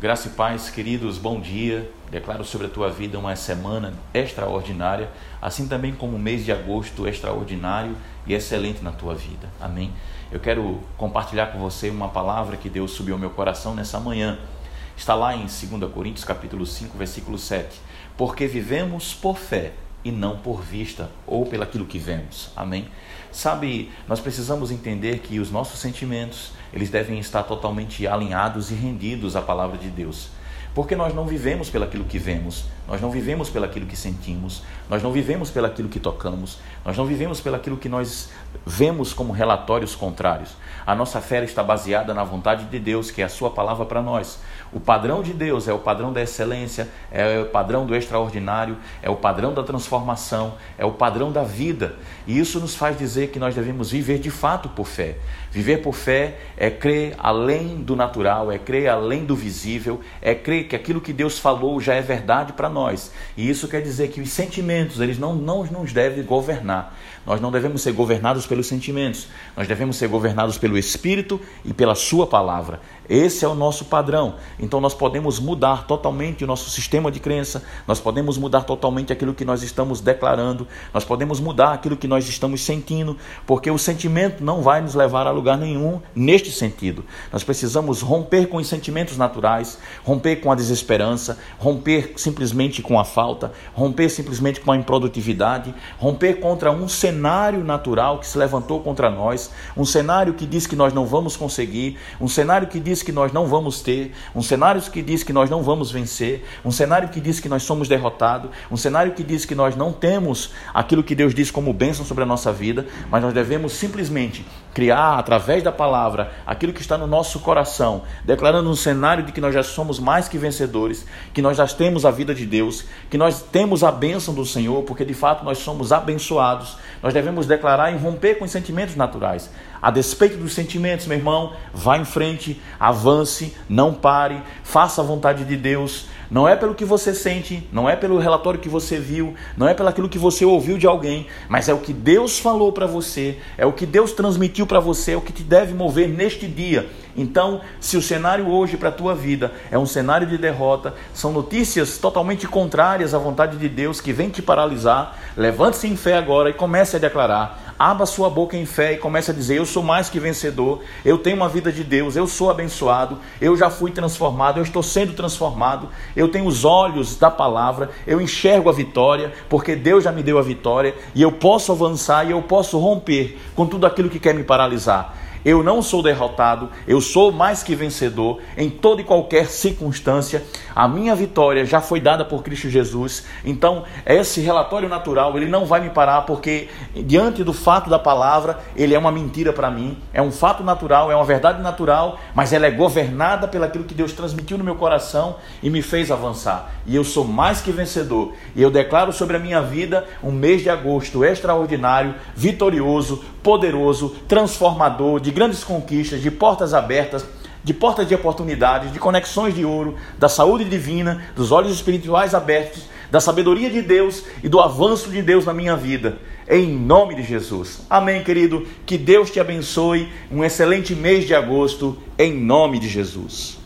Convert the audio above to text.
Graça e paz, queridos, bom dia. Declaro sobre a tua vida uma semana extraordinária, assim também como o mês de agosto extraordinário e excelente na tua vida. Amém. Eu quero compartilhar com você uma palavra que Deus subiu ao meu coração nessa manhã. Está lá em 2 Coríntios, capítulo 5, versículo 7. Porque vivemos por fé e não por vista ou pelaquilo que vemos. Amém. Sabe, nós precisamos entender que os nossos sentimentos, eles devem estar totalmente alinhados e rendidos à palavra de Deus. Porque nós não vivemos pelaquilo que vemos, nós não vivemos pelaquilo que sentimos, nós não vivemos pelaquilo que tocamos, nós não vivemos pelaquilo que nós vemos como relatórios contrários. A nossa fé está baseada na vontade de Deus, que é a sua palavra para nós. O padrão de Deus é o padrão da excelência, é o padrão do extraordinário, é o padrão da transformação, é o padrão da vida. E isso nos faz dizer que nós devemos viver de fato por fé. Viver por fé é crer além do natural, é crer além do visível, é crer que aquilo que Deus falou já é verdade para nós. E isso quer dizer que os sentimentos, eles não, não nos devem governar. Nós não devemos ser governados pelos sentimentos, nós devemos ser governados pelo Espírito e pela Sua palavra. Esse é o nosso padrão. Então nós podemos mudar totalmente o nosso sistema de crença, nós podemos mudar totalmente aquilo que nós estamos declarando, nós podemos mudar aquilo que nós estamos sentindo, porque o sentimento não vai nos levar a lugar nenhum neste sentido. Nós precisamos romper com os sentimentos naturais, romper com a desesperança, romper simplesmente com a falta, romper simplesmente com a improdutividade, romper contra um cenário natural que se levantou contra nós, um cenário que diz que nós não vamos conseguir, um cenário que diz que nós não vamos ter, um cenário que diz que nós não vamos vencer, um cenário que diz que nós somos derrotados, um cenário que diz que nós não temos aquilo que Deus diz como bênção sobre a nossa vida, mas nós devemos simplesmente criar através da palavra aquilo que está no nosso coração, declarando um cenário de que nós já somos mais que vencedores, que nós já temos a vida de Deus, que nós temos a bênção do Senhor, porque de fato nós somos abençoados. Nós devemos declarar e romper com os sentimentos naturais. A despeito dos sentimentos, meu irmão, vá em frente, avance, não pare, faça a vontade de Deus. Não é pelo que você sente, não é pelo relatório que você viu, não é pelo aquilo que você ouviu de alguém, mas é o que Deus falou para você, é o que Deus transmitiu para você, é o que te deve mover neste dia. Então, se o cenário hoje para a tua vida é um cenário de derrota, são notícias totalmente contrárias à vontade de Deus que vem te paralisar, levante-se em fé agora e comece a declarar Abra sua boca em fé e comece a dizer: Eu sou mais que vencedor, eu tenho uma vida de Deus, eu sou abençoado, eu já fui transformado, eu estou sendo transformado, eu tenho os olhos da palavra, eu enxergo a vitória, porque Deus já me deu a vitória e eu posso avançar e eu posso romper com tudo aquilo que quer me paralisar. Eu não sou derrotado, eu sou mais que vencedor em toda e qualquer circunstância. A minha vitória já foi dada por Cristo Jesus. Então, esse relatório natural, ele não vai me parar porque diante do fato da palavra, ele é uma mentira para mim, é um fato natural, é uma verdade natural, mas ela é governada pelaquilo que Deus transmitiu no meu coração e me fez avançar. E eu sou mais que vencedor. E eu declaro sobre a minha vida um mês de agosto extraordinário, vitorioso, poderoso, transformador, de grandes conquistas, de portas abertas, de portas de oportunidades, de conexões de ouro, da saúde divina, dos olhos espirituais abertos, da sabedoria de Deus e do avanço de Deus na minha vida. Em nome de Jesus. Amém, querido. Que Deus te abençoe. Um excelente mês de agosto. Em nome de Jesus.